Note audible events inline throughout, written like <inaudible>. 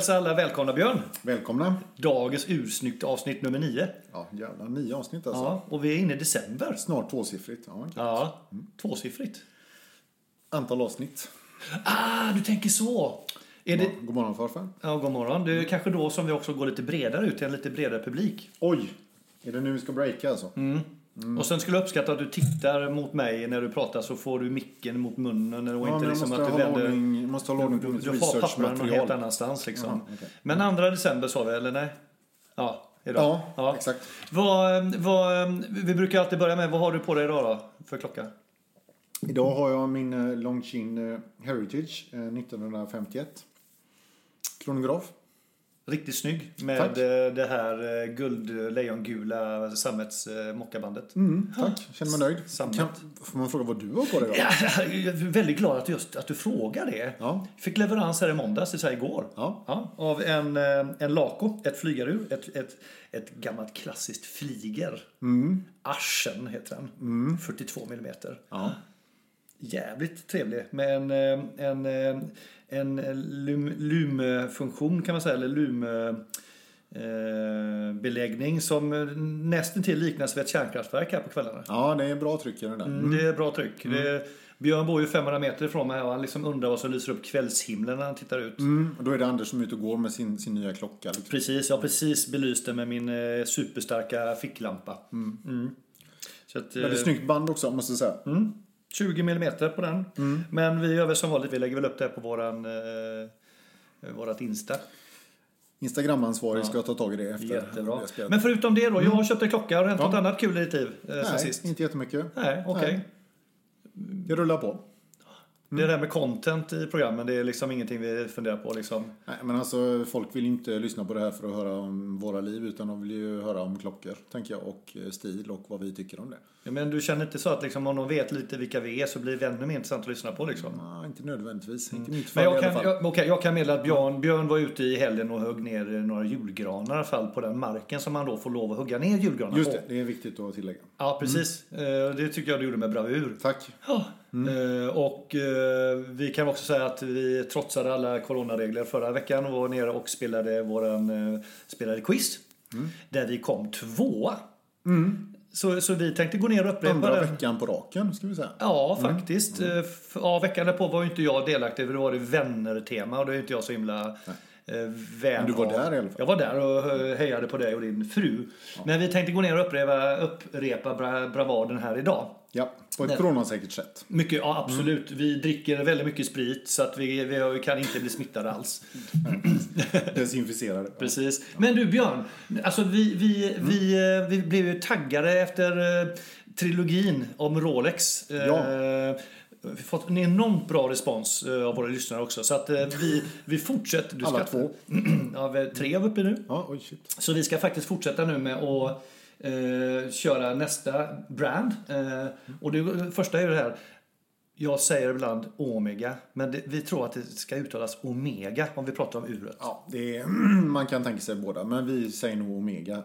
hälsa alla välkomna Björn. Välkomna. Dagens ursnyggt avsnitt nummer nio. Ja, jävlar. Nio avsnitt alltså. Ja, och vi är inne i december. Snart tvåsiffrigt. Ja. Ja, tvåsiffrigt. Antal avsnitt. Ah, du tänker så. Är det... God morgon farfar. Ja, god morgon. Det är kanske då som vi också går lite bredare ut till en lite bredare publik. Oj! Är det nu vi ska breaka alltså? Mm. Och sen skulle jag uppskatta att du tittar mot mig när du pratar så får du micken mot munnen och Ja, inte liksom att du vänder... ordning, måste hålla ordning på mitt du har helt researchmaterial. annanstans liksom. Jaha, okej. Men 2 december sa vi, eller nej? Ja, idag. Ja, exakt. Vad, vad, vi brukar alltid börja med, vad har du på dig idag då? För klocka? Idag har jag min eh, Longchin eh, Heritage eh, 1951. Kronograf. Riktigt snygg med Tack. eh, det här eh, guld lejongula sammets eh, mockabandet. Mm, tack, känner mig nöjd. Sammet. Kan, får man fråga vad du har på dig då? Ja, jag är väldigt glad att, just, att du frågar det. Ja. Fick leverans här i måndags, det igår. Ja. av en, eh, en Laco, ett flygarur, ett, ett, ett gammalt klassiskt flyger. Arsen heter den. 42 millimeter. Ja. Jävligt trevlig med en, eh, en, eh, en lum, lumfunktion kan man säga, eller lum eh, som nästan till liknas vid ett kärnkraftverk här på kvällarna. ja, det är bra tryck i den där. Mm, Det är bra tryck. Det är, Björn bor ju 500 meter ifrån mig och han liksom undrar vad som lyser upp kvällshimlen när han tittar ut. Mm, och då är det Anders som är ute och går med sin, sin nya klocka. Liksom. Precis, jag har precis belyst det med min eh, superstarka ficklampa. Mm. Så att, eh, Väldigt snyggt band också, måste jag säga. 20 millimeter på den. Men vi gör väl som vanligt, vi lägger väl upp det här på våran, eh, vårat Insta. Instagramansvarig ska ta tag i det efter Jättebra. det. Men förutom det då, jag har köpt en klocka. Har det hänt Ja. något annat kul i ditt liv eh, sen Nej, sist? inte jättemycket. Nej, okej. Nej. Det rullar på. Det där med content i programmen, det är liksom ingenting vi funderar på liksom. Nej, men alltså folk vill inte lyssna på det här för att höra om våra liv utan de vill ju höra om klockor, tänker jag, och eh, stil och vad vi tycker om det. Ja, Men du känner inte så att liksom, om de vet lite vilka vi är så blir det ännu mer intressant att lyssna på liksom? Ja, inte nödvändigtvis, inte i mitt fall Men jag i alla kan, fall. jag, okej, jag kan meddela att Björn, Björn var ute i helgen och högg ner några julgranar i alla fall på den marken som man då får lov att hugga ner julgranar Just på. det, det är viktigt att tillägga. Ja, precis. Eh, Det tycker jag du gjorde med bravur. Tack. Ja. Eh, Och eh, vi kan också säga att vi trotsade alla coronaregler förra veckan och var nere och spelade våran eh, spelade quiz. Där vi kom tvåa. Så, så vi tänkte gå ner och upprepa Andra den. veckan på raken, ska vi säga. Ja, faktiskt. Eh, f- Ja, veckan därpå var ju inte jag delaktig, för då var det vänner-tema och då är inte jag så himla eh, vän Men du var av. där i alla fall. Jag var där och eh, hejade på dig och din fru. Men vi tänkte gå ner och upprepa, upprepa bra, bravaden här idag. Ja, på ett coronasäkert sätt. Mycket, ja absolut. Vi dricker väldigt mycket sprit så att vi, vi kan inte bli smittade alls. Desinficerade. <laughs> Precis. Men du Björn, alltså vi, vi, vi, eh, vi blev ju taggade efter eh, trilogin om Rolex. Eh, Ja. Har fått en enormt bra respons eh, av våra lyssnare också. Så att eh, vi, vi fortsätter. Du Alla ska- två. <clears throat> ja, vi är tre är uppe nu. Ja, oj shit. Så vi ska faktiskt fortsätta nu med att eh, köra nästa brand. Eh, och det första är ju det här. Jag säger ibland Omega, men det, vi tror att det ska uttalas Omega om vi pratar om uret. Ja, det är, <clears throat> man kan tänka sig båda, men vi säger nog Omega.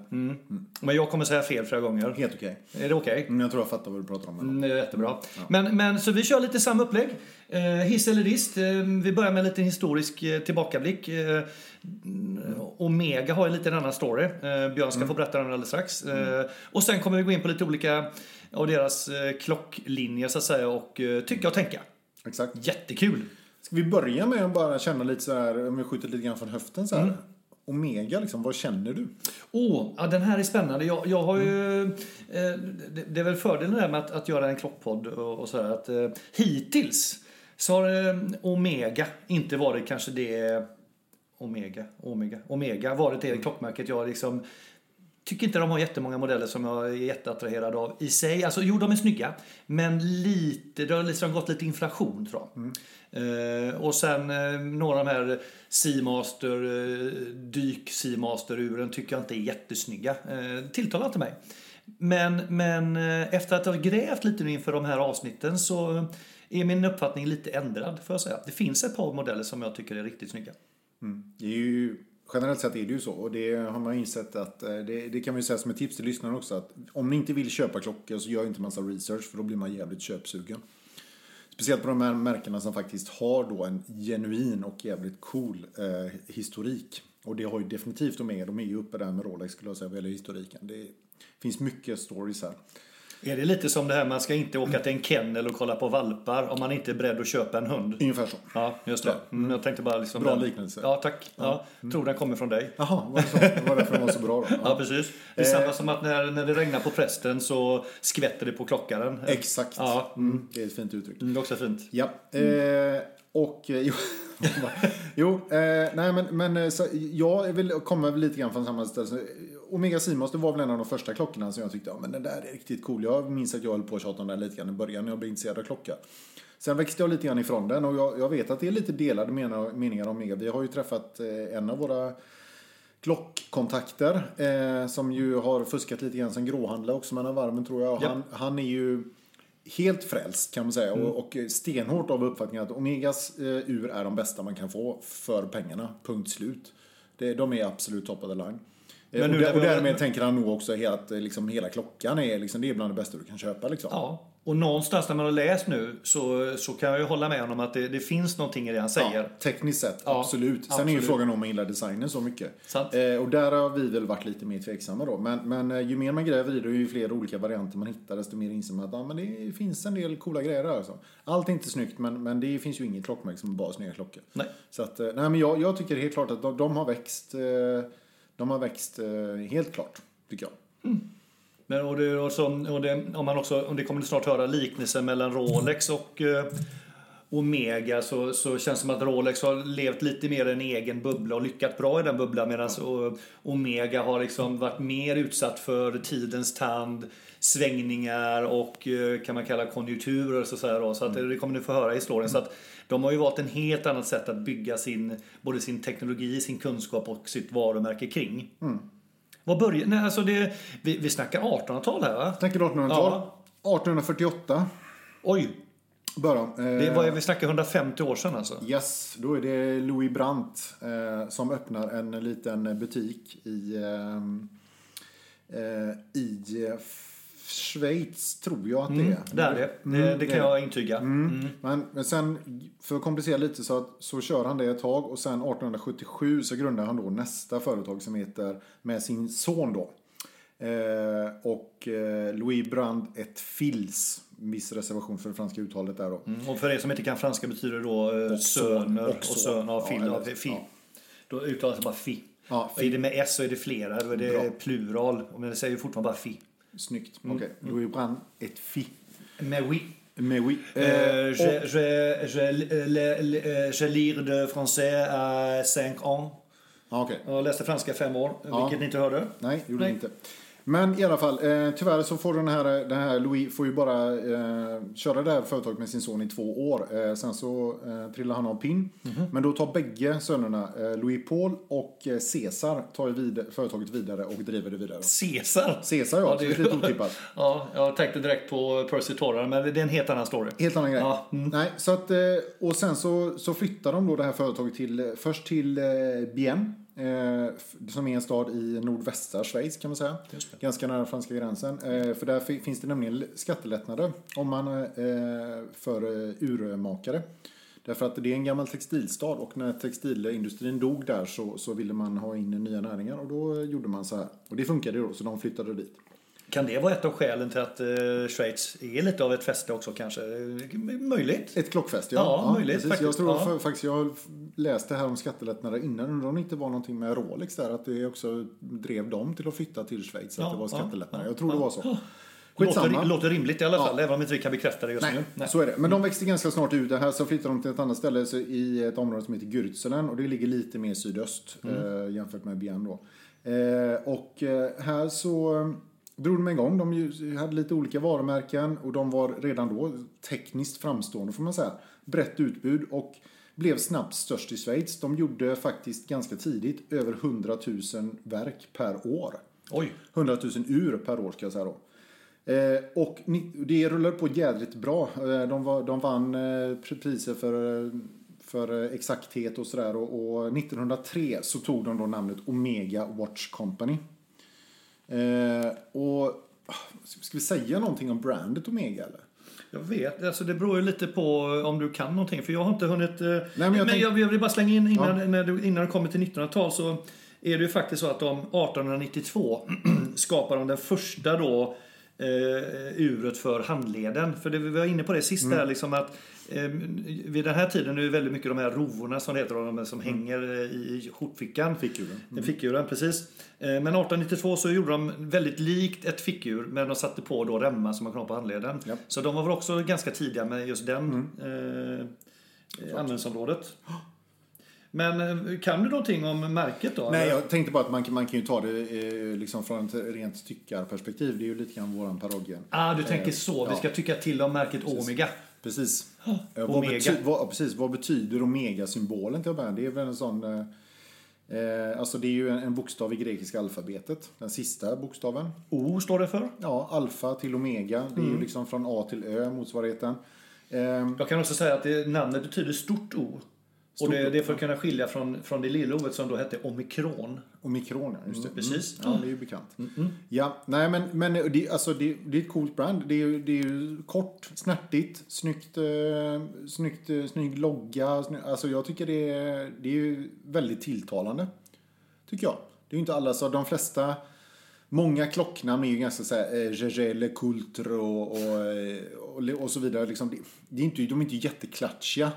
Men jag kommer säga fel flera gånger. Helt okej. Är det okej? Men jag tror jag fattar vad du pratar om. Mm, det är jättebra. Men, men så vi kör lite samma upplägg. Eh, hiss eller dist. Eh, vi börjar med en liten historisk eh, tillbakablick. Mm, Omega har en liten annan story. Eh, Björn ska få berätta den alldeles strax. Eh, och sen kommer vi gå in på lite olika av deras klocklinjer så att säga och tycka och tänka. Exakt. Jättekul! Ska vi börja med att bara känna lite så här, om vi skjuter lite grann från höften så här. Omega, liksom, vad känner du? Åh, ja, den här är spännande. Jag, jag har ju... Eh, det, det är väl fördelen med att, att göra en klockpodd och, och sådär att eh, hittills så har eh, Omega inte varit kanske det... Omega, Omega, Omega varit det klockmärket jag liksom tycker inte de har jättemånga modeller som jag är jätteattraherad av i sig. Alltså jo, de är snygga. Men lite, det har liksom gått lite inflation tror jag. Eh, och sen eh, några av de här Seamaster, eh, dyk Seamaster-uren tycker jag inte är jättesnygga. Eh, tilltalar inte mig. Men, men eh, efter att ha grävt lite inför de här avsnitten så är min uppfattning lite ändrad får jag säga. Det finns ett par modeller som jag tycker är riktigt snygga. Mm. Det är ju, generellt sett är det ju så. Och det har man insett att, eh, det, det kan vi säga som ett tips till lyssnarna också. Att om ni inte vill köpa klockor så gör inte massa research för då blir man jävligt köpsugen. Speciellt på de här märkena som faktiskt har då en genuin och jävligt cool eh, historik. Och det har ju definitivt Omega. De är ju uppe där med Rolex skulle jag säga vad gäller historiken. Det finns mycket stories här. Är det lite som det här man ska inte åka till en kennel och kolla på valpar om man inte är beredd att köpa en hund? Ungefär så. Ja, just det. Mm, jag tänkte bara liksom... Bra den- liknelse. Ja, tack. Ja, Tror den kommer från dig. Jaha, var det så? Det var därför den var så bra då. Ja, precis. Det är samma som att när, när det regnar på prästen så skvätter det på klockaren. Exakt. Ja. Mm, det är ett fint uttryck. Mm, Det är också fint. Ja, eh, och eh, jo, <laughs> jo eh, nej men, men eh, så, jag vill komma lite grann från samma ställe. Omega Simos, det var väl en av de första klockorna som jag tyckte, ja men den där är riktigt cool. Jag minns att jag höll på att tjata om den lite grann i början när jag blev intresserad av klocka. Sen växte jag lite grann ifrån den och jag, jag vet att det är lite delade meningar om Omega. Vi har ju träffat eh, en av våra klockkontakter eh, som ju har fuskat lite grann som gråhandlare också mellan varven tror jag. Ja. Han, han är ju helt frälst kan man säga Mm. och, och stenhårt av uppfattningen att Omegas eh, ur är de bästa man kan få för pengarna. Punkt slut. Det, de är absolut top of the line. Eh, Men nu och därmed tänker han nog också att eh, liksom, hela klockan är, liksom, det är bland det bästa du kan köpa. Liksom. Ja, och någonstans när man har läst nu så, så kan jag ju hålla med honom att det, det finns någonting i det han säger. Ja, tekniskt sett, Ja, absolut. Sen är ju absolut. frågan om man gillar designen så mycket. Eh, och där har vi väl varit lite mer tveksamma då. Men, men eh, ju mer man gräver i det och ju fler olika varianter man hittar desto mer inser man att ja, men det finns en del coola grejer där. Alltså. Allt är inte snyggt men, men det finns ju inget klockmärke som bara snygga klockor. Nej. Så att, nej men jag, jag tycker helt klart att de, de har växt. Eh, de har växt eh, helt klart, tycker jag. Men, och det, och som, och det, om man också, och det kommer ni snart höra liknelsen mellan Rolex och eh, Omega så, så känns det som att Rolex har levt lite mer i en egen bubbla och lyckats bra i den bubblan medan o- Omega har liksom varit mer utsatt för tidens tand, svängningar och eh, kan man kalla konjunkturer så, så, här då. så att det kommer ni få höra i historien. Så att de har ju valt en helt annat sätt att bygga sin, både sin teknologi, sin kunskap och sitt varumärke kring. Vad börjar, nej, alltså det, vi, vi snackar 1800-tal här va? Tänker 1800-tal. 1848 Oj. Eh, det var, vi snackar 150 år sedan alltså. Yes, då är det Louis Brandt eh, som öppnar en liten butik i, ehm, eh, i eh, Schweiz, tror jag att det är. Det är det. Det, det kan jag intyga. Mm. Men, men sen, för att komplicera lite, så, att, så kör han det ett tag och sen 1877 så grundar han då nästa företag som heter med sin son då. Eh, och eh, Louis Brandt ett Fils. Viss reservation för det franska uttalet där då. Mm. Och för er som inte kan franska betyder det då eh, Och söner och och son. av Ja, fil. eller- Ja, fi. ja. Då uttalas det bara fi. Ja, Och är det med S så är det flera, då är det Bra. plural. Men det säger fortfarande bara fi. Snyggt. Mm. Okej, Louis Brandt ett Fi. Mais oui. Mais oui. Euh, Eh, je, och- je, je, le, le, eh, je lir de français à 5 ans. Ja, okej. Jag läste franska fem år, Ja. vilket ni inte hörde. Nej, gjorde Nej. inte. Men i alla fall, eh, tyvärr så får den här, den här Louis får ju bara eh, köra det här företaget med sin son i två år. Eh, sen så eh, trillar han av pinn. Mhm. Men då tar bägge sönerna, eh, Louis Paul och eh, Cesar, tar vid, företaget vidare och driver det vidare. Caesar. Cesar ja, Ja, det är lite otippat. <laughs> Ja, jag tänkte direkt på Percy Torrar, men det är en helt annan story. Helt annan grej. Ja, mm. Nej, så att, eh, och sen så, så flyttar de då det här företaget till, först till eh, Bienne. Eh, som är en stad i nordvästra Schweiz kan man säga. Ganska nära franska gränsen. Eh, för där fi- finns det nämligen skattelättnader om man, eh, för eh, urmakare. Därför att det är en gammal textilstad och när textilindustrin dog där så, så ville man ha in nya näringar och då gjorde man så här. Och det funkade då så de flyttade dit. Kan det vara ett av skälen till att eh, Schweiz är lite av ett fäste också kanske? Möjligt. Ett klockfest, ja. Ja, möjligt precis. faktiskt. Jag tror Ja. faktiskt, jag har läst det här om skattelättnader innan. Undrar om det inte var någonting med Rolex där, att det också drev dem till att flytta till Schweiz, Ja, att det var ja, skattelättnader. ja, jag tror det ja. var så. Låter, Skitsamma. låter rimligt i alla Ja. fall, även om vi inte kan bekräfta det just Nej, nu. så är det. Men de växte ganska snart ut. Det här så flyttade de till ett annat ställe så i ett område som heter Gürzelen och det ligger lite mer sydöst Mm. eh, jämfört med Bienne då. Eh, och eh, här så drog de igång. De hade lite olika varumärken och de var redan då tekniskt framstående får man säga. Brett utbud och blev snabbt störst i Schweiz. De gjorde faktiskt ganska tidigt över 100 000 verk per år. Oj. 100 000 ur per år ska jag säga då. Eh, och det rullade på jädrigt bra. Eh, de, var, de vann eh, priser för, eh, för eh, exakthet och sådär. Och, och 1903 så tog de då namnet Omega Watch Company. Eh, och ska vi säga någonting om brandet Omega eller? Jag vet, alltså det beror ju lite på om du kan någonting. För jag har inte hunnit... Nej, men jag men tänk- jag, vill bara slänga in innan, när du, innan du kommer till 1900-tal så är det ju faktiskt så att de <clears throat> 1892 skapar de den första då eh, uret för handleden. För det, vi var inne på det sist Mm. där liksom att eh, vid den här tiden är det väldigt mycket de här rovorna som det heter, de som Mm. hänger eh, i skjortfickan. Fickuren. Mm. Fickuren, precis. Eh, Men 1892 så gjorde de väldigt likt ett fickur, men de satte på då remmar som man kan ha på handleden. Ja. Så de var väl också ganska tidiga med just den eh, användningsområdet. Men eh, kan du någonting om märket då? Nej, eller? jag tänkte bara att man, kan- man kan ju ta det eh, liksom från ett rent tyckarperspektiv. Det är ju lite grann våran parodie. Ah, du tänker så. Vi ja. ska tycka till om märket Omega. Precis. Eh, vad, Omega. bety- vad, precis. Vad betyder Omega-symbolen till att börja? Det är väl en sån... Eh, eh, alltså det är ju en, en bokstav i grekiska alfabetet. Den sista bokstaven. O står det för. Ja, alfa till omega. Det är ju liksom från A till Ö, motsvarigheten. Eh, Jag kan också säga att det, namnet betyder stort O. Och det, det är för att kunna skilja från, från det lilla oet som då hette omikron. Omikron, ja, just det. Precis. Mm. Ja, det är ju bekant. Ja, nej men, men det, alltså, det, det är ett coolt brand. Det är, det är kort, snärtigt, snyggt, eh, snyggt, eh, snygg logga. Snygg, alltså jag tycker det är, det är väldigt tilltalande. Tycker jag. Det är ju inte alla, så de flesta Många klocknamn är ju ganska såhär, eh, Gegele, Kultro och, och, eh, och, och så vidare. Liksom, det, det är inte, de är inte jätteklatschiga.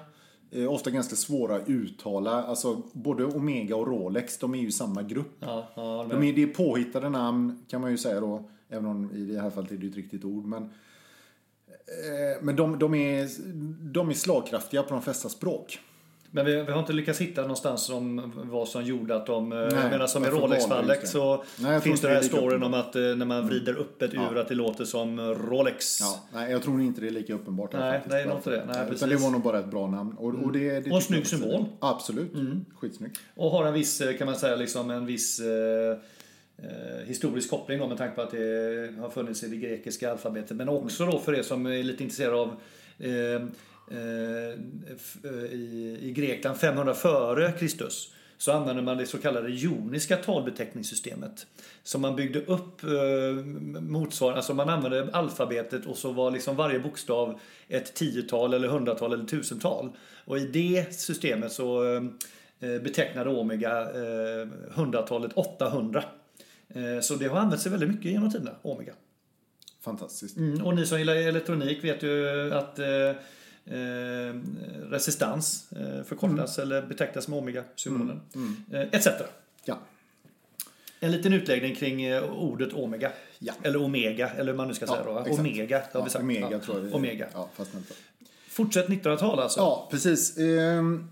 Eh, ofta ganska svåra att uttala. Alltså, både Omega och Rolex, de är ju samma grupp. Ja, ja, De är, det är påhittade namn kan man ju säga då. Även om i det här fallet är det ett riktigt ord. Men, eh, men de, de, är, de är slagkraftiga på de flesta språk. Men vi, vi har inte lyckats hitta någonstans om vad som gjorde att de... Nej, Nej, medan som i Rolex-fallet det? så Nej, finns det den här det storyn om att eh, när man vrider upp ett ur att det låter som Rolex. Ja, nej, jag tror inte det är lika uppenbart. här Nej, faktiskt. nej, inte det. Nej, Utan precis. Mm. det var nog bara ett bra namn. Och, och, det, det Och en snygg symbol. Absolut. Skitsnyggt. Och har en viss, eh, kan man säga, liksom en viss eh, eh, historisk koppling då, med tanke på att det har funnits i det grekiska alfabetet. Men också då för er som är lite intresserade av eh, eh, eh, i, i Grekland 500 före Kristus så använde man det så kallade joniska talbeteckningssystemet. Så man byggde upp eh, motsvarande, alltså man använde alfabetet och så var liksom varje bokstav ett tiotal eller hundratal eller tusental. Och i det systemet så eh, betecknade Omega eh, hundratalet 800. Eh, så det har använts sig väldigt mycket genom tiderna, Omega. Fantastiskt. Mm, och ni som gillar elektronik vet ju att eh, resistans eh, förkortas eller betecknas med Omega-symbolen. Eh, etc. Ja. En liten utläggning kring eh, ordet Omega. Ja. Eller Omega, eller hur man nu ska säga då. exakt. Omega, har vi sagt. Omega ja. tror jag vi Omega. Ja, fast inte. Fortsätt 1900-tal alltså. Ja, precis. Ehm,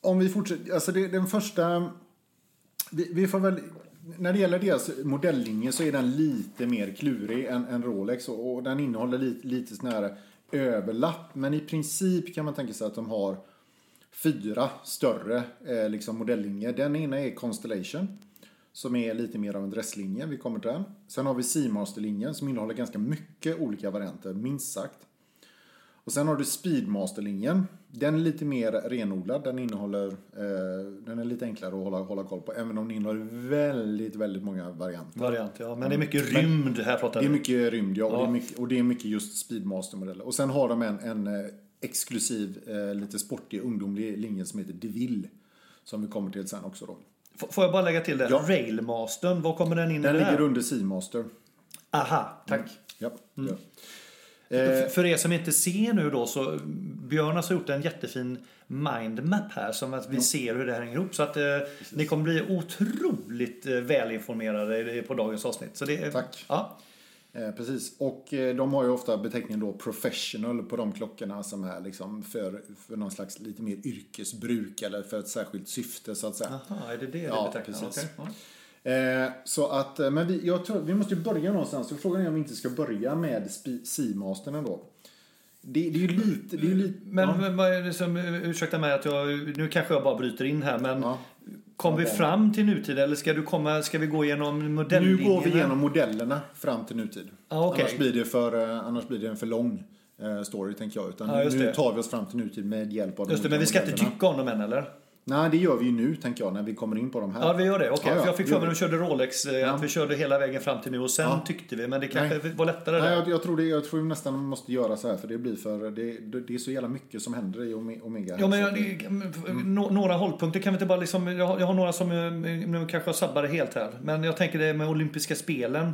om vi fortsätter. Alltså det, den första... Vi, vi får väl... När det gäller deras modelllinje så är den lite mer klurig än, än Rolex och, och den innehåller lite, lite sån här överlapp. Men i princip kan man tänka sig att de har fyra större eh, liksom modelllinjer. Den ena är Constellation som är lite mer av en dresslinje. Vi kommer till den. Sen har vi Seamaster-linjen som innehåller ganska mycket olika varianter, minst sagt. Och sen har du Speedmaster-linjen. Den är lite mer renodlad. Den innehåller, eh, den är lite enklare att hålla, hålla koll på. Även om den innehåller väldigt, väldigt många varianter. Variant, ja. Men det är mycket rymd här pratar Det är vi. mycket rymd, ja. Och, Ja. Det, är mycket, och det är mycket just Speedmaster-modeller. Och sen har de en, en eh, exklusiv, eh, lite sportig, ungdomlig linje som heter DeVille. Som vi kommer till sen också då. F- Får jag bara lägga till det? Ja. Railmastern, var kommer den in Den ligger under Seamaster. Aha, tack. Ja, Mm. ja. För- För er som inte ser nu då så Björn har så gjort en jättefin mindmap här som att vi ser hur det här hänger ihop. Så att eh, ni kommer bli otroligt eh, välinformerade på dagens avsnitt. Så det, Tack. Ja, Eh, precis. Och eh, de har ju ofta beteckningen då professional på de klockorna som är liksom för, för någon slags lite mer yrkesbruk eller för ett särskilt syfte så att säga. Aha, är det det Ja, det betecknar? precis. Okej, ja. Eh, så att, eh, men vi, jag tror, vi måste ju börja någonstans. Så frågan är om vi inte ska börja med Seamastern ändå. Det, det är ju lite... Det är lite Men ja. men vad är det som, ursäkta mig att jag, nu kanske jag bara bryter in här men Ja. kom vi fram till nutid eller ska du komma, ska vi gå igenom Nu modelllinjerna? går vi igenom modellerna fram till nutid. Ja, okej. annars, blir det för, eh, annars blir det en för lång story, tänker jag. Utan just nu tar vi oss fram till nutid med hjälp av de Just det, men vi ska inte modellerna. tycka om dem än eller? Nej, det gör vi ju nu, tänker jag, när vi kommer in på de här. Ja, vi gör det. Okej, Ja, ja, för jag fick för mig att vi körde Rolex, eh, att vi körde hela vägen fram till nu och sen Ja. tyckte vi, men det kanske Nej. var lättare Nej, jag, jag, tror det, jag tror vi nästan måste göra så här, för det blir för... Det, det, är så jävla mycket som händer i Ome- Omega. Ja, men jag, det, nå- några hållpunkter kan vi inte bara liksom, jag har, jag har några som eh, nu kanske jag sabbar helt här. Men jag tänker det med olympiska spelen.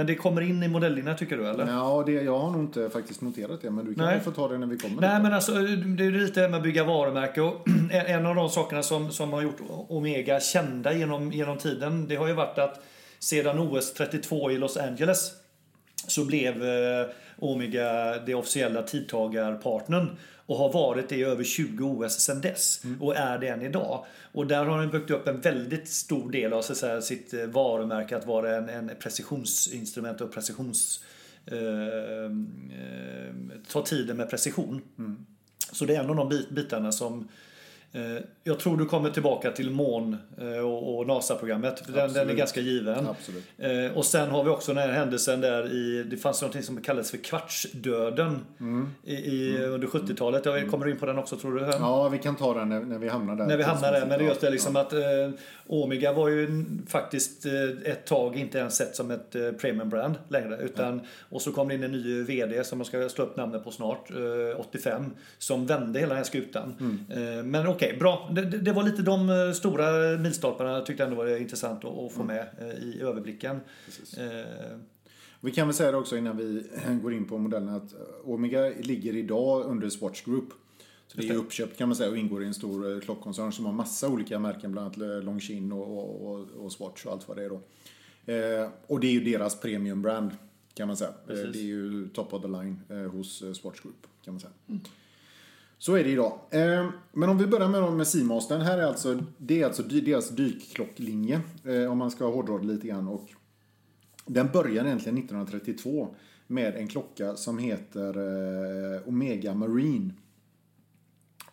Men det kommer in i modellerna tycker du eller? Ja, det, jag har nog inte faktiskt noterat det, men du kan Nej. få ta det när vi kommer Nej men alltså det är lite det med att bygga varumärke och <clears throat> en en av de sakerna som, som har gjort Omega kända genom, genom tiden det har ju varit att sedan OS 32 i Los Angeles så blev eh, Omega det officiella tidtagarpartnern och har varit det i över 20 OS sedan dess och är det än idag. Och där har den byggt upp en väldigt stor del av så säga, sitt eh, varumärke att vara en, en precisionsinstrument och precisions eh, eh, ta tiden med precision. Så det är en av de bit- bitarna som jag tror du kommer tillbaka till mån eh, och, NASA-programmet. för Den, den är ganska given. Absolut. Eh, och sen har vi också den här händelsen där i, det fanns något som kallades för kvartsdöden i, i, under 70-talet. Jag kommer in på den också tror du? Ja, vi kan ta den när, när vi hamnar där. När vi hamnar där, men det är just det Ja. liksom att eh, Omega var ju faktiskt eh, ett tag inte ens sett som ett eh, premium brand längre. Utan, Och så kom det in en ny VD som jag ska slå upp namnet på snart, eh, 85, som vände hela den här skutan. Mm. Eh, men okej, bra. Det, det var lite de eh, stora milstolparna jag tyckte ändå var intressant att, att få med eh, i överblicken. Eh, Vi kan väl säga det också innan vi <clears throat> går in på modellerna att Omega ligger idag under Swatch Group. Så det är uppköpt kan man säga och ingår i en stor klockkoncern som har massa olika märken, bland annat Longines och, och, och, Swatch och allt vad det är då. Eh, och det är ju deras premium brand kan man säga. Eh, det är ju top of the line eh, hos Swatch Group kan man säga. Så är det idag. Ehm, men om vi börjar med, med Seamastern. Här är alltså, det är alltså deras dykklocklinje. Eh, om man ska hårdra det lite grann. Och den började egentligen 1932 med en klocka som heter eh, Omega Marine.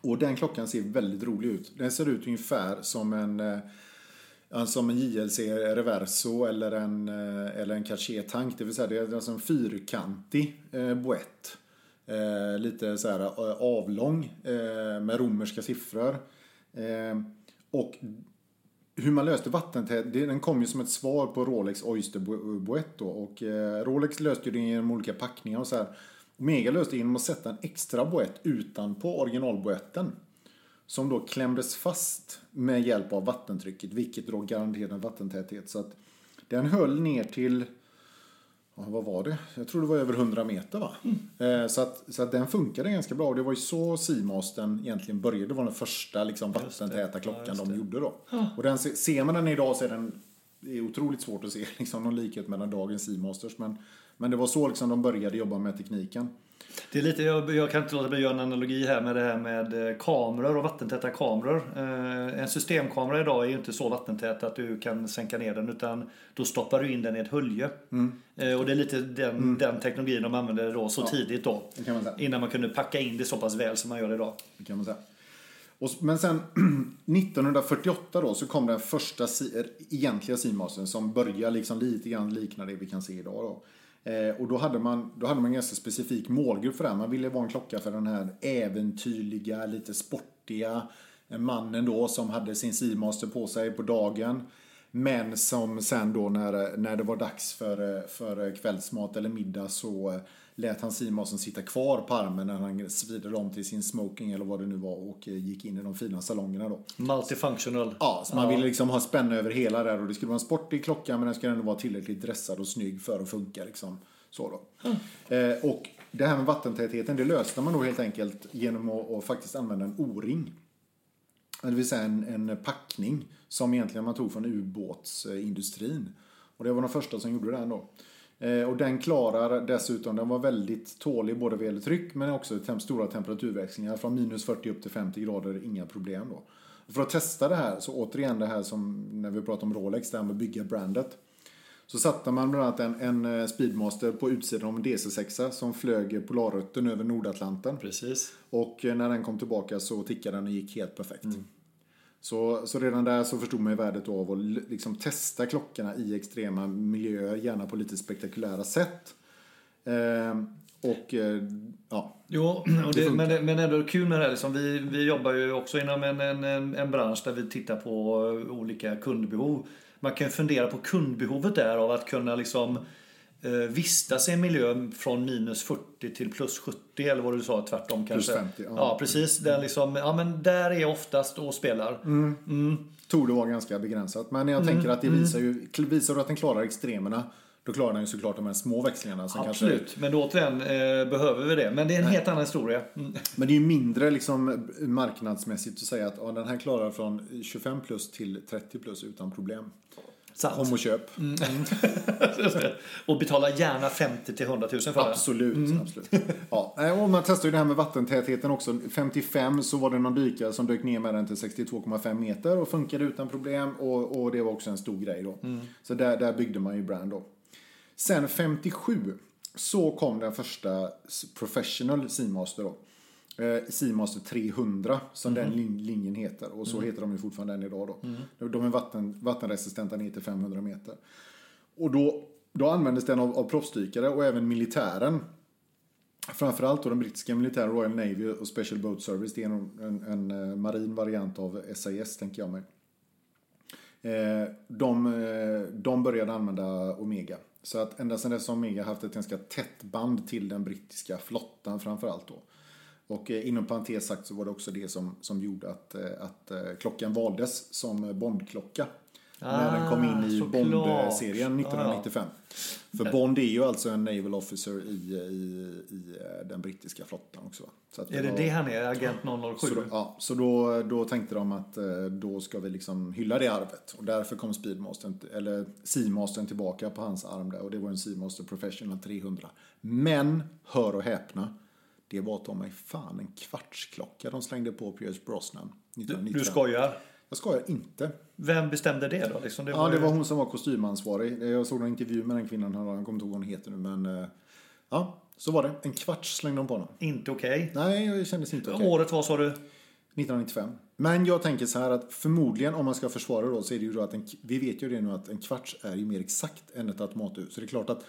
Och den klockan ser väldigt rolig ut. Den ser ut ungefär som en, eh, alltså som en JLC Reverso eller en, eller en Cartier Tank. Det vill säga det är alltså en fyrkantig boett. Eh, lite så här eh, avlång eh, med romerska siffror. Eh, och hur man löste vattentät, den kom ju som ett svar på Rolex Oyster Boett då. Och eh, Rolex löste ju det genom olika packningar och så här. Omega löste det genom att sätta en extra boett utanpå originalboetten. Som då klämdes fast med hjälp av vattentrycket, vilket då garanterade vattentäthet. Så att den höll ner till, vad var det? Jag tror det var över 100 meter va? Eh, så, att, så att den funkade ganska bra. Och det var ju så Seamastern egentligen började. Det var den första liksom, vattentäta klockan de gjorde då. Och den, se- ser man den idag så är den det är otroligt svårt att se <laughs> liksom, någon likhet mellan dagens Seamasters. Men, men det var så liksom, de började jobba med tekniken. Det är lite, jag, jag kan inte låta bli att göra en analogi här med det här med eh, kameror och vattentäta kameror. Eh, en systemkamera idag är ju inte så vattentät att du kan sänka ner den utan då stoppar du in den i ett hölje. Eh, och det är lite den, den teknologin de använde då så tidigt då. Man. Innan man kunde packa in det så pass väl som man gör idag. Det kan man säga. Och, men sen <clears throat> 1948 då så kom den första egentliga Seamastern som börjar liksom lite grann likna det vi kan se idag. Då. Eh, och då hade, man, då hade man en ganska specifik målgrupp för det här. Man ville vara en klocka för den här äventyrliga, lite sportiga eh, mannen då som hade sin Seamaster på sig på dagen. Men som sen då när, när det var dags för, eh, för kvällsmat eller middag så eh, lät han Seamastern sitta kvar på armen när han svidade om till sin smoking eller vad det nu var och eh, gick in i de fina salongerna då. Multifunctional. Ja, så man ville liksom ha spänne över hela där och det skulle vara en sportig klocka men den skulle ändå vara tillräckligt dressad och snygg för att funka liksom. Så då. Eh, och det här med vattentätheten det löste man då helt enkelt genom att, att faktiskt använda en O-ring. Det vill säga en, en packning som egentligen man tog från ubåtsindustrin. Och det var de första som gjorde den då. Eh, och den klarar dessutom, den var väldigt tålig både vad gäller tryck men också tem stora temperaturväxlingar. Från minus 40 upp till 50 grader, inga problem då. För att testa det här, så återigen det här som när vi pratar om Rolex, det här med att bygga brandet. Så satte man bland annat en, en eh, Speedmaster på utsidan av en DC6 som flög polarrutten över Nordatlanten. Precis. Och eh, när den kom tillbaka så tickade den och gick helt perfekt. Så, så redan där så förstod man ju värdet av att liksom testa klockorna i extrema miljöer, gärna på lite spektakulära sätt. Eh, Och ja, Jo, och det, men, det- men ändå kul med det här. Liksom, vi, vi jobbar ju också inom en, en, en, bransch där vi tittar på olika kundbehov. Man kan fundera på kundbehovet där av att kunna liksom vistas i en miljö från minus 40 till plus 70 eller vad du sa, tvärtom kanske. 50, ja. ja. precis. Där, liksom, ja, men där är oftast och spelar. tog det vara ganska begränsat. Men jag tänker att det visar ju, visar du att den klarar extremerna, då klarar den ju såklart de här små växlingarna. Som kanske, Absolut, men då återigen eh, behöver vi det. Men det är en helt annan historia. Mm. men det är ju mindre liksom marknadsmässigt att säga att ja, den här klarar från 25 plus till 30 plus utan problem. Sant. Kom och köp. <laughs> och betala gärna 50 till 100 000 för det. Absolut. absolut. Ja, och man testar ju det här med vattentätheten också. 55 så var det någon dykare som dök ner med den till 62,5 meter och funkade utan problem. Och, och det var också en stor grej då. Så där, där byggde man ju brand då. Sen 57 så kom den första Professional Seamaster då. Eh, Seamaster 300 som den lin- linjen heter. Och så heter de ju fortfarande än idag då. De- De är vatten, vattenresistenta ner till 500 meter. Och då, då användes den av, av proffsdykare och även militären. Framförallt då den brittiska militären, Royal Navy och Special Boat Service. Det är en, en, en eh, marin variant av SAS tänker jag mig. Eh, de, eh, de började använda Omega. Så att ända sedan dess har Omega haft ett ganska tätt band till den brittiska flottan framförallt då. Och eh, inom parentes sagt så var det också det som, som gjorde att, eh, att eh, klockan valdes som Bondklocka. när den kom in i såklart. Bond-serien 1995. För Bond är ju alltså en naval officer i, i, i den brittiska flottan också. Så att Är det var- det han är? Agent 007? så då, ja, så då, då tänkte de att då ska vi liksom hylla det arvet. Och därför kom Speedmastern, eller Seamastern tillbaka på hans arm där. Och det var en Seamaster Professional 300. Men, hör och häpna. Det var ta mig fan en kvartsklocka de slängde på Pierce Brosnan. Du, 1995. du skojar? Jag skojar inte. Vem bestämde det då? Liksom, det Ja, det ju- var hon som var kostymansvarig. Jag såg en intervju med den kvinnan, jag kommer inte ihåg vad hon heter nu. Men eh, ja, så var det. En kvarts slängde de på honom. Inte okej. Nej, det kändes inte okej. Året var sa du? 1995. Men jag tänker så här att förmodligen om man ska försvara då så är det ju då att en, vi vet ju det nu att en kvarts är ju mer exakt än ett automathus. Så det är klart att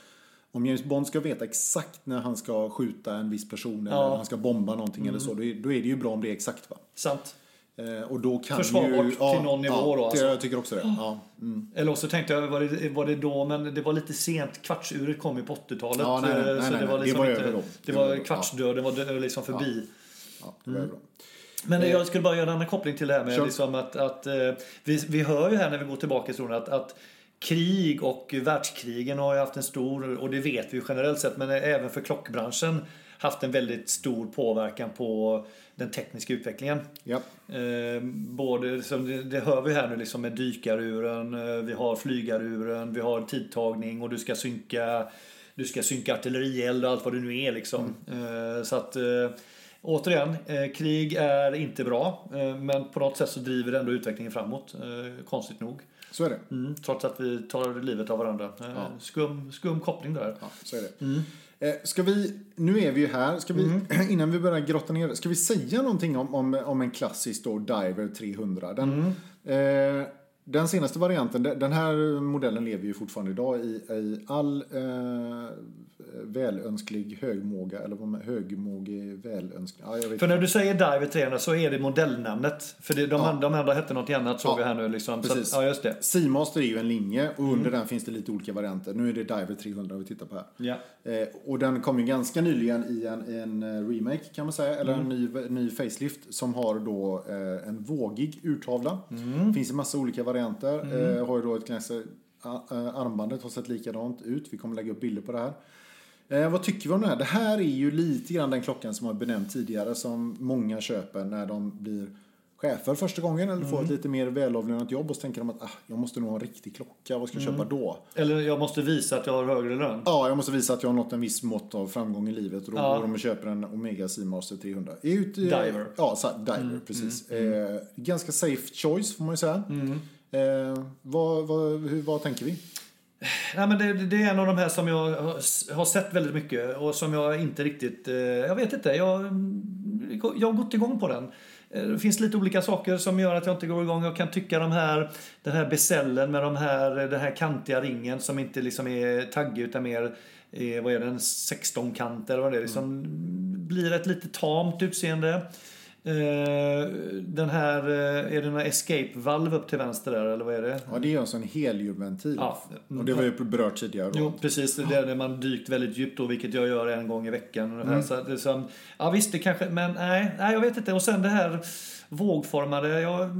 om James Bond ska veta exakt när han ska skjuta en viss person eller Ja. Mm. när han ska bomba någonting eller så, då är, då är det ju bra om det är exakt va. Sant. Eh, och då kan Försvarbart ju, till någon nivå ja, då, alltså. Jag tycker också det. Ja. Mm. Eller så tänkte jag, var det, var det då, men det var lite sent. Kvartsuret kom ju på 80-talet. Ja, nej, nej, eh, nej, så det var liksom Det var inte, då. Det var var kvartsdöden var liksom förbi. Ja, det var bra. Men jag skulle bara göra en annan koppling till det här med Kör. liksom att, att eh, vi, vi hör ju här när vi går tillbaka i historien att, att krig och världskrigen har ju haft en stor, och det vet vi ju generellt sett, men även för klockbranschen haft en väldigt stor påverkan på den tekniska utvecklingen. Ja. Eh, både, som det, hör vi här nu liksom med dykaruren, eh, vi har flygaruren, vi har tidtagning och du ska synka du ska synka artillerield och allt vad det nu är liksom. Eh, så att eh, återigen, eh, krig är inte bra men på något sätt så driver det ändå utvecklingen framåt. Konstigt nog. Så är det. Mm, trots att vi tar livet av varandra. Eh, skum, skum koppling där. Ja, så är det. Eh, ska vi, nu är vi ju här, ska vi, <clears throat> innan vi börjar grotta ner ska vi säga någonting om, om, om en klassisk då, Diver 300? Den, eh, den senaste varianten, den här modellen lever ju fortfarande idag i, i all eh, välönsklig högmåga, eller vad högmågig välönsklig, ja, För när du säger Diver 300 så är det modellnamnet. För det, de, andra, de andra hette något annat såg Ja, vi här nu. Liksom. Så, precis. ja, just det. Seamaster är ju en linje och under den finns det lite olika varianter. Nu är det Diver 300 vi tittar på här. Ja. Eh, och den kom ju ganska nyligen i en, en eh, remake kan man säga, eller en ny, ny facelift som har då eh, en vågig urtavla. Mm. Finns i massa olika varianter. Eh, har ju då ett eh, armbandet har sett likadant ut. Vi kommer lägga upp bilder på det här. Eh, vad tycker vi om det här? Det här är ju lite grann den klockan som jag benämnt tidigare som många köper när de blir chefer första gången eller Mm. får ett lite mer välavlönat jobb och så tänker de att ah, jag måste nog ha en riktig klocka, vad ska jag Mm. köpa då? Eller jag måste visa att jag har högre lön. Ja, jag måste visa att jag har nått en viss mått av framgång i livet och då Ja. går de och köper en Omega Seamaster 300. Är ju ett, eh, Diver. Ja, så, diver, precis. Eh, ganska safe choice får man ju säga. Eh, vad, vad, hur, vad tänker vi? Nej, men det, det är en av de här som jag har- sett väldigt mycket och som jag inte riktigt... eh, Jag vet inte. Jag, mm, jag har gått igång på den. Eh, det finns lite olika saker som gör att jag inte går igång. Jag kan tycka de här, den här besällen med de här, eh, den här kantiga ringen som inte liksom är taggig utan mer, är, vad är den, 16 kant eller vad det är. Liksom, blir ett lite tamt utseende. Eh, den här, eh, är det några escape-valv upp till vänster där eller vad är det? Ja, det är alltså en heliumventil. Ja. Och det var ju berört tidigare. Jo, precis. Det är när man dykt väldigt djupt då, vilket jag gör en gång i veckan. Mm. Så att det är som, ja visst, det kanske, men nej, nej, jag vet inte. Och sen det här vågformade, jag,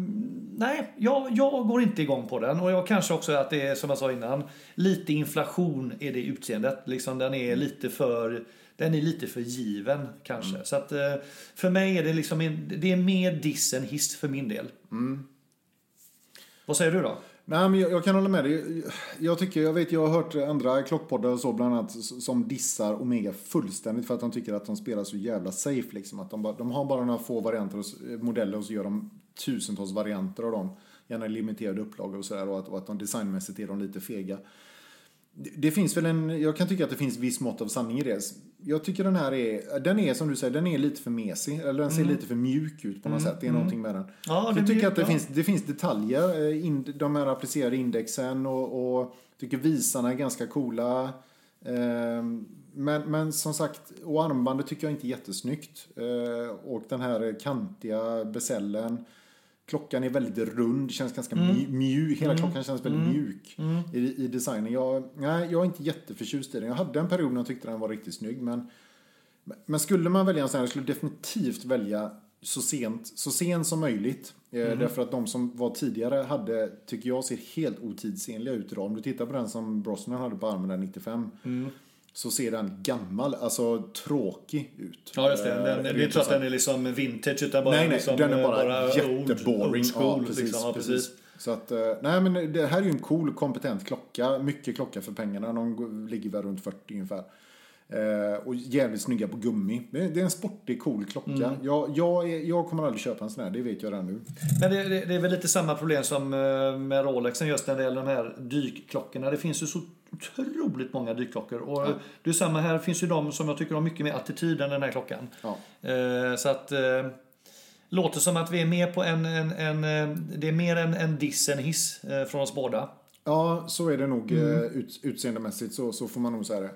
nej, jag, jag går inte igång på den. Och jag kanske också att det är, som jag sa innan, lite inflation i det utseendet. Liksom den är lite för, den är lite för given kanske. Så att eh, för mig är det liksom, en, det är mer diss än hiss för min del. Vad säger du då? Nej, men jag, jag kan hålla med dig. Jag tycker, jag vet, jag har hört andra klockpoddar och så bland annat som dissar Omega fullständigt för att de tycker att de spelar så jävla safe liksom. Att de, bara, de har bara några få varianter och, s- modeller och så gör de tusentals varianter av dem. Gärna limiterade upplagor och sådär och att, och att de designmässigt är de lite fega. Det, finns väl en, jag kan tycka att det finns viss mått av sanning i det. Jag tycker den här är, den är som du säger, den är lite för mesig. Eller den ser lite för mjuk ut på något sätt. Det är någonting med den. Ja, jag tycker att det, ja. finns, det finns detaljer. eh, In, de här applicerade indexen och, och tycker visarna är ganska coola. Ehm, Men, men som sagt, och armbandet tycker jag inte är jättesnyggt. Eh, Och den här kantiga besällen. Klockan är väldigt rund, känns ganska mju- mjuk. Hela klockan känns väldigt mjuk i, i designen. Jag, nej, jag är inte jätteförtjust i den. Jag hade en period när jag tyckte den var riktigt snygg. Men, men skulle man välja en sån här, jag skulle definitivt välja så sent, så sent som möjligt. Eh, Därför att de som var tidigare hade, tycker jag, ser helt otidsenliga ut idag. Om du tittar på den som Brosnan hade på armen där 95. Så ser den gammal, alltså tråkig ut. Ja, just det. Den, det är inte så att den är liksom vintage utan bara Nej, nej, liksom, den är bara, old- jätteboring. old school, ja, precis, liksom. ja, precis. Så att, eh, nej men det här är ju en cool, kompetent klocka. Mycket klocka för pengarna. De ligger väl runt 40 ungefär. Eh, och jävligt snygga på gummi. Det är, det är en sportig, cool klocka. Mm. Jag, jag, är, jag kommer aldrig köpa en sån här, det vet jag redan nu. Men det, det, det är väl lite samma problem som eh, med Rolexen just när det gäller de här dykklockorna. Det finns ju så otroligt många dykklockor. Och det är samma här, finns ju de som jag tycker har mycket mer attityd än den här klockan. Ja. Eh, så att eh, låter som att vi är med på en, en, en eh, det är mer en, en diss än hiss eh, från oss båda. Ja, så är det nog Mm. ut, utseendemässigt. Så, så får man nog säga det.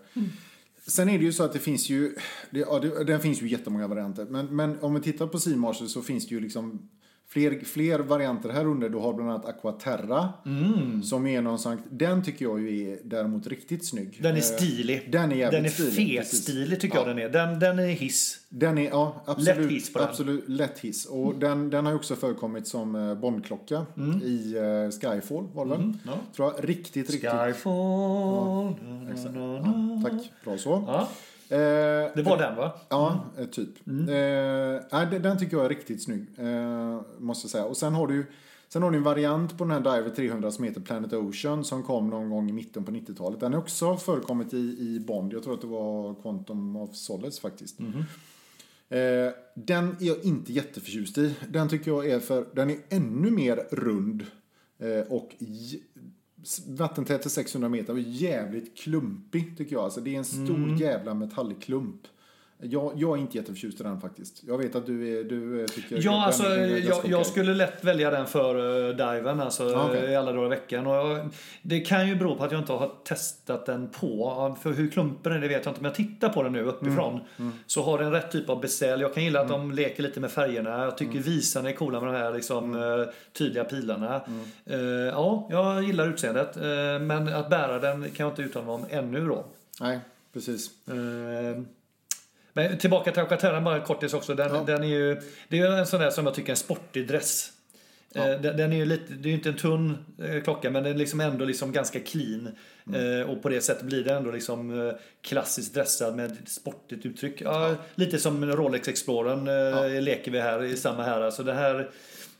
Sen är det ju så att det finns ju, det, ja, det, den finns ju jättemånga varianter. Men, men om vi tittar på Seamaster så finns det ju liksom fler, fler varianter här under. Du har bland annat Aquaterra. Mm. Som är någon slags, den tycker jag ju är däremot riktigt snygg. Den är Eh, stilig. Den är jävligt Den är fet-stilig tycker jag den är. Den, den är hiss. Den är, ja, absolut. Lätt hiss på den. Absolut, lätt hiss. Och den, den har ju också förekommit som eh, Bondklocka i eh, Skyfall var det väl? ja. Tror jag. Riktigt, riktigt. Skyfall. Exakt. Ja, na. tack, bra så. Eh, det var den va? Ja, eh, typ. Eh, nej, den- tycker jag är riktigt snygg. Eh, måste jag säga. Och sen har du Sen har du en variant på den här Diver 300 som heter Planet Ocean som kom någon gång i mitten på 90-talet. Den har också förekommit i, i Bond. Jag tror att det var Quantum of Solace faktiskt. Eh, den är jag inte jätteförtjust i. Den tycker jag är för, den är ännu mer rund eh, och vattentät till 600 meter och jävligt klumpig tycker jag. Alltså det är en stor jävla metallklump. Jag, jag är inte jätteförtjust i den faktiskt. Jag vet att du, är, du eh, tycker Ja, alltså, jag, jag skulle lätt välja den för uh, diven alltså, okej. i alla dagar i veckan. Och jag, det kan ju bero på att jag inte har testat den på. För hur klumpig den är det vet jag inte. Men jag tittar på den nu uppifrån. Mm, Så har den rätt typ av beställ. Jag kan gilla att de leker lite med färgerna. Jag tycker Mm. visarna är coola med de här liksom, eh, tydliga pilarna. Eh, ja, jag gillar utseendet. Eh, men att bära den kan jag inte uttala mig om ännu då. Nej, precis. Men tillbaka till Alcaterran bara kortis också. Den, Ja. den är ju, det är en sån där som jag tycker är en sportig dress. Eh, Den, den är ju lite, det är ju inte en tunn eh, klocka men den är liksom ändå liksom ganska clean. Mm. Eh, och på det sättet blir det ändå liksom klassiskt dressad med ett sportigt uttryck. Ja, Lite som Rolex Explorern leker vi här i samma här. Alltså det här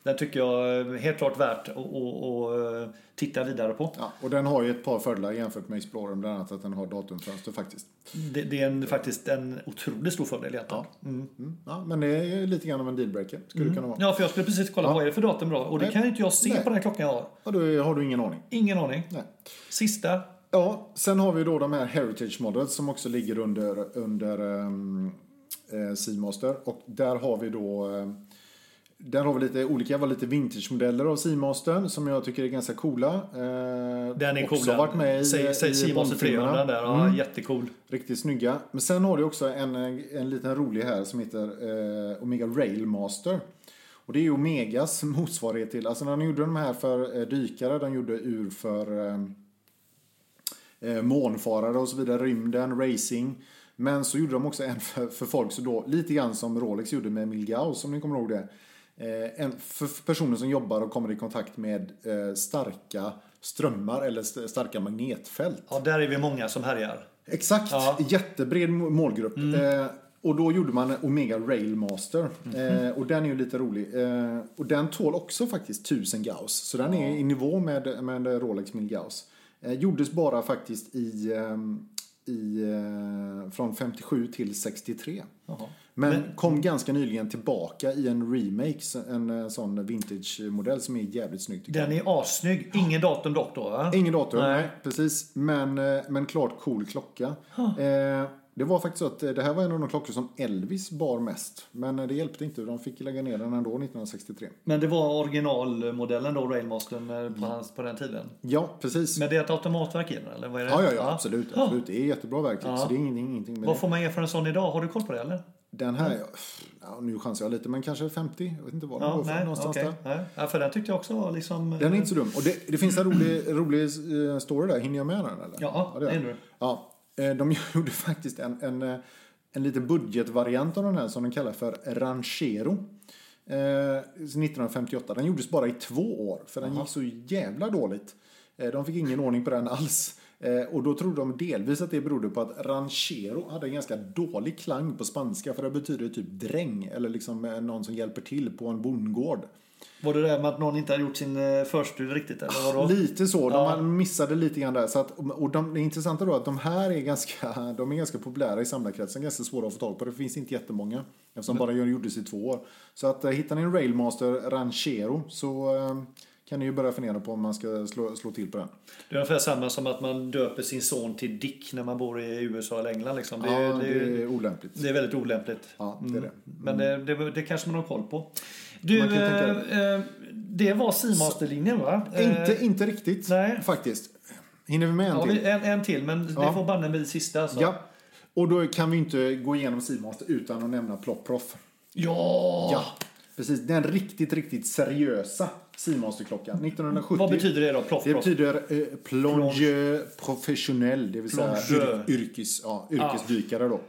den tycker jag är helt klart värt att, att, att eh, titta vidare på. Ja, och den har ju ett par fördelar jämfört med Explorer, bland annat att den har datumfönster faktiskt. Det, det är en, faktiskt en otroligt stor fördel egentligen. Mm. Mm. Ja, men det är lite grann av en dealbreaker, skulle det kunna vara. Ja, för jag skulle precis kolla Ja. vad är det för datum då. Och det Nej. kan ju inte jag se Nej. på den klockan jag har. Ja, då har du ingen aning. Ingen aning. Nej. Sista. Ja, sen har vi då de här Heritage Models som också ligger under, under um, eh, Seamaster. Och där har vi då... ehm, där har vi lite olika, var lite vintage-modeller av Seamastern som jag tycker är ganska coola. Eh, Den är också cool. varit med i, Säg, säg i Seamaster 300 Bondfilmerna. där. Ja, Mm. Jättecool. Riktigt snygga. Men sen har du också en, en liten rolig här som heter eh, Omega Railmaster. Och det är ju Omegas <laughs> motsvarighet till, alltså när de gjorde de här för eh, dykare, de gjorde ur för eh, eh, månfarare och så vidare, rymden, racing. Men så gjorde de också en för, för folk, så då, lite grann som Rolex gjorde med Milgauss, om ni kommer ihåg det. Eh, en, för personer som jobbar och kommer i kontakt med eh, starka strömmar eller st- starka magnetfält. Ja, där är vi många som härjar. Exakt, Ja. jättebred må- målgrupp. Eh, och då gjorde man Omega Railmaster. Eh, och den är ju lite rolig. Och den tål också faktiskt 1000 Gauss. Så den är i nivå med, med Rolex Mil Gauss. Gjordes bara faktiskt i, ehm, i, eh, från 57 till 63. Jaha. Men, kom ganska nyligen tillbaka i en remake, en eh, sån vintage-modell som är jävligt snygg. tycker jag. Den är assnygg. Ingen datum dock då va? Ingen dator, Nej. nej. precis. Men, eh, men klart cool klocka. Eh, det var faktiskt så att eh, det här var en av de klockor som Elvis bar mest. Men eh, det hjälpte inte, de fick lägga ner den ändå 1963. Men det var originalmodellen då, Railmastern, eh, på, hans, på den tiden. Ja, precis. Men det är ett automatverk i den eller? Vad är det? ja, ja, ja, absolut. absolut. Det är jättebra verktyg, Ja. så det är ingenting, ingenting med Vad får man ge för en sån idag? Har du koll på det eller? Den här, ja, ja, nu chansar jag lite, men kanske 50. Jag vet inte vad den Ja, går för. nej, Någonstans okej. där. Nej. Ja, för den tyckte jag också var liksom... Den är inte så dum. Och det, det finns en rolig, rolig eh, story där. Hinner jag med den eller? Ja, det gör du. Ja, eh, de <laughs> gjorde faktiskt en, en, eh, en liten budgetvariant av den här som de kallar för Ranchero. Eh, 1958. Den gjordes bara i två år för den gick så jävla dåligt. Eh, de fick ingen ordning på den alls. Eh, och då trodde de delvis att det berodde på att ranchero hade en ganska dålig klang på spanska för det betyder typ dräng eller liksom eh, någon som hjälper till på en bondgård. Var det det med att någon inte hade gjort sin eh, förstudie riktigt eller vadå? Lite så, de Ja. missade lite grann där. Så att, och de, det intressanta då är att de här är ganska, <laughs> de är ganska populära i samlarkretsen, ganska svåra att få tag på. Det finns inte jättemånga eftersom bara gjordes i två år. Så att eh, hittar ni en Railmaster Ranchero så eh, kan ni ju börja fundera på om man ska slå, slå till på den. Det är ungefär samma som att man döper sin son till Dick när man bor i USA eller England. Liksom. Det, ja, är- det, det, är- är olämpligt. det är väldigt olämpligt. Ja, det är det. Men det, det, det kanske man har koll på. Du, eh, eh, det var Seamaster-linjen va? Eh, Inte, inte riktigt nej. faktiskt. Hinner vi med en ja, till? en, en till, men det Ja. får banne bli sista. Alltså. Ja. Och då kan vi inte gå igenom Seamaster utan att nämna Plopproff. Ja! Ja, precis. Den riktigt, riktigt seriösa Seamaster-klockan. 1970. Vad betyder det då? Det Ploff, ploff? betyder eh, plongeur professionnel, det vill säga Plongeur. yr, yrkes, ja, yrkesdykare då.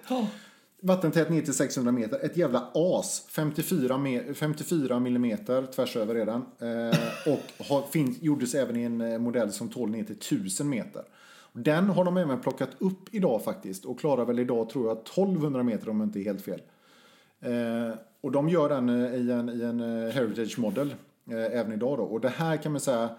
Vattentät ner till 600 meter. Ett jävla as. 54, me, 54 millimeter tvärs över redan. Eh, och har, fin, gjordes även i en eh, modell som tål ner till 1000 meter. Den har de även plockat upp idag faktiskt och klarar väl idag tror jag 1200 meter om jag inte är helt fel. Eh, och de gör den eh, i en, i en eh, heritage model eh, även idag då. Och det här kan man säga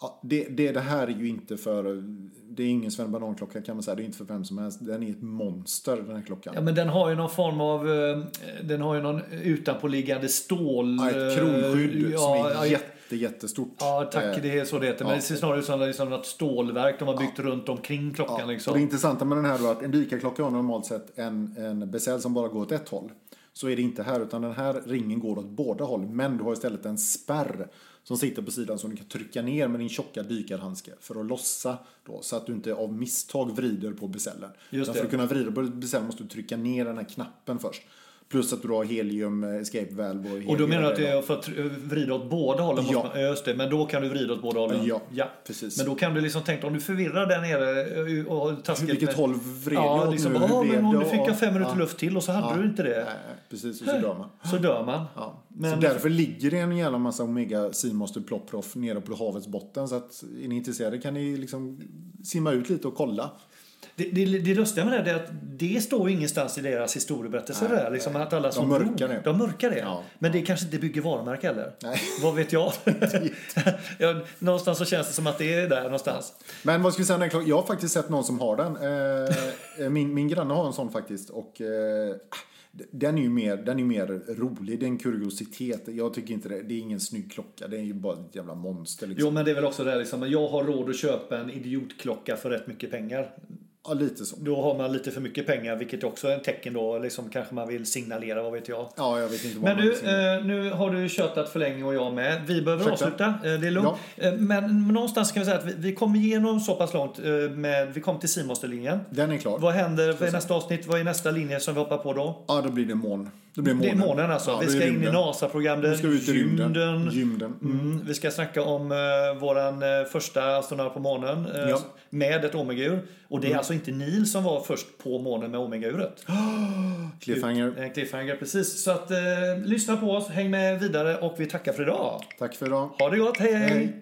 Ja, det, det, det här är ju inte för... Det är ingen Sven Banan-klocka kan man säga. Det är inte för vem som helst. Den är ett monster den här klockan. Ja, men den har ju någon form av... eh, Den har ju någon utanpåliggande stål... Ja, ett kronskydd eh, som är ja, jätte, jättestort. Ja, tack. Eh, Det är så det heter. Men ja. det ser snarare ut som liksom något stålverk de har byggt runt omkring klockan. Ja, liksom. och det intressanta med den här är att en dykarklocka har normalt sett en, en bezel som bara går åt ett håll. Så är det inte här, utan den här ringen går åt båda håll. Men du har istället en spärr som sitter på sidan som du kan trycka ner med din tjocka dykarhandske för att lossa då, så att du inte av misstag vrider på det. För att kunna vrida på bezellen måste du trycka ner den här knappen först. Plus att du har helium eh, escape valve och Och då menar du att det är för att eh, vrida åt båda hållen? Ja. Måste man, ja, just det. Men då kan du vrida åt båda hållen? Ja, precis. Men då kan du liksom tänka om du förvirrar där nere eh, och taskigt Vilket med- håll vred jag Ja, åt liksom, nu? "Ja, men om det?" du fick Och- fem minuter ja. luft till och så hade Ja. du inte det. Nej, precis, och så dör man. Så dör man. Ja. Men- så därför ligger det en jävla massa Omega Seamaster Plopproff nere på havets botten. Så att är ni intresserade kan ni liksom simma ut lite och kolla. Det, det, det lustiga med det är att det står ingenstans i deras historieberättelser Nej, där. Liksom att alla De som mörkar drog, det. De mörkar det. Ja. Men det kanske inte bygger varumärke heller. Nej. Vad vet jag? <laughs> ja, någonstans så känns det som att det är där någonstans. Men vad ska vi säga? här? Jag har faktiskt sett någon som har den. Eh, min, min granne har en sån faktiskt. Och eh, den är ju mer, den är mer rolig. Det är en kuriositet. Jag tycker inte det. Det är ingen snygg klocka. Det är ju bara ett jävla monster. Liksom. Jo, men det är väl också det liksom. Jag har råd att köpa en idiotklocka för rätt mycket pengar. Ja, lite så. Då har man lite för mycket pengar, vilket också är ett tecken då. Liksom kanske man vill signalera, vad vet jag. Ja, jag vet inte vad Men du, eh, nu har du tjötat för länge och jag med. Vi behöver Ursäkta? avsluta, eh, det är lugnt. Eh, Men någonstans kan vi säga att vi, vi kommer igenom så pass långt eh, med, vi kom till Simonslinjen. Den är klar. Vad händer för nästa avsnitt? Vad är nästa linje som vi hoppar på då? Ja, då blir det mån. Då blir Det är månen. månen alltså. Ja, vi ska in i rymden. NASA-programmet. Nu ska vi ut i rymden. Gymden. Gymden. Mm, vi ska snacka om uh, våran eh, första astronaut på månen eh, Ja. Mm. med ett Omega-ur. Och det är alltså inte Neil som var först på månen med Omega-uret. <gasps> Cliffhanger. En cliffhanger, precis. Så att eh, lyssna på oss, häng med vidare och vi tackar för idag. Tack för idag. Ha det gott, hej! Hej.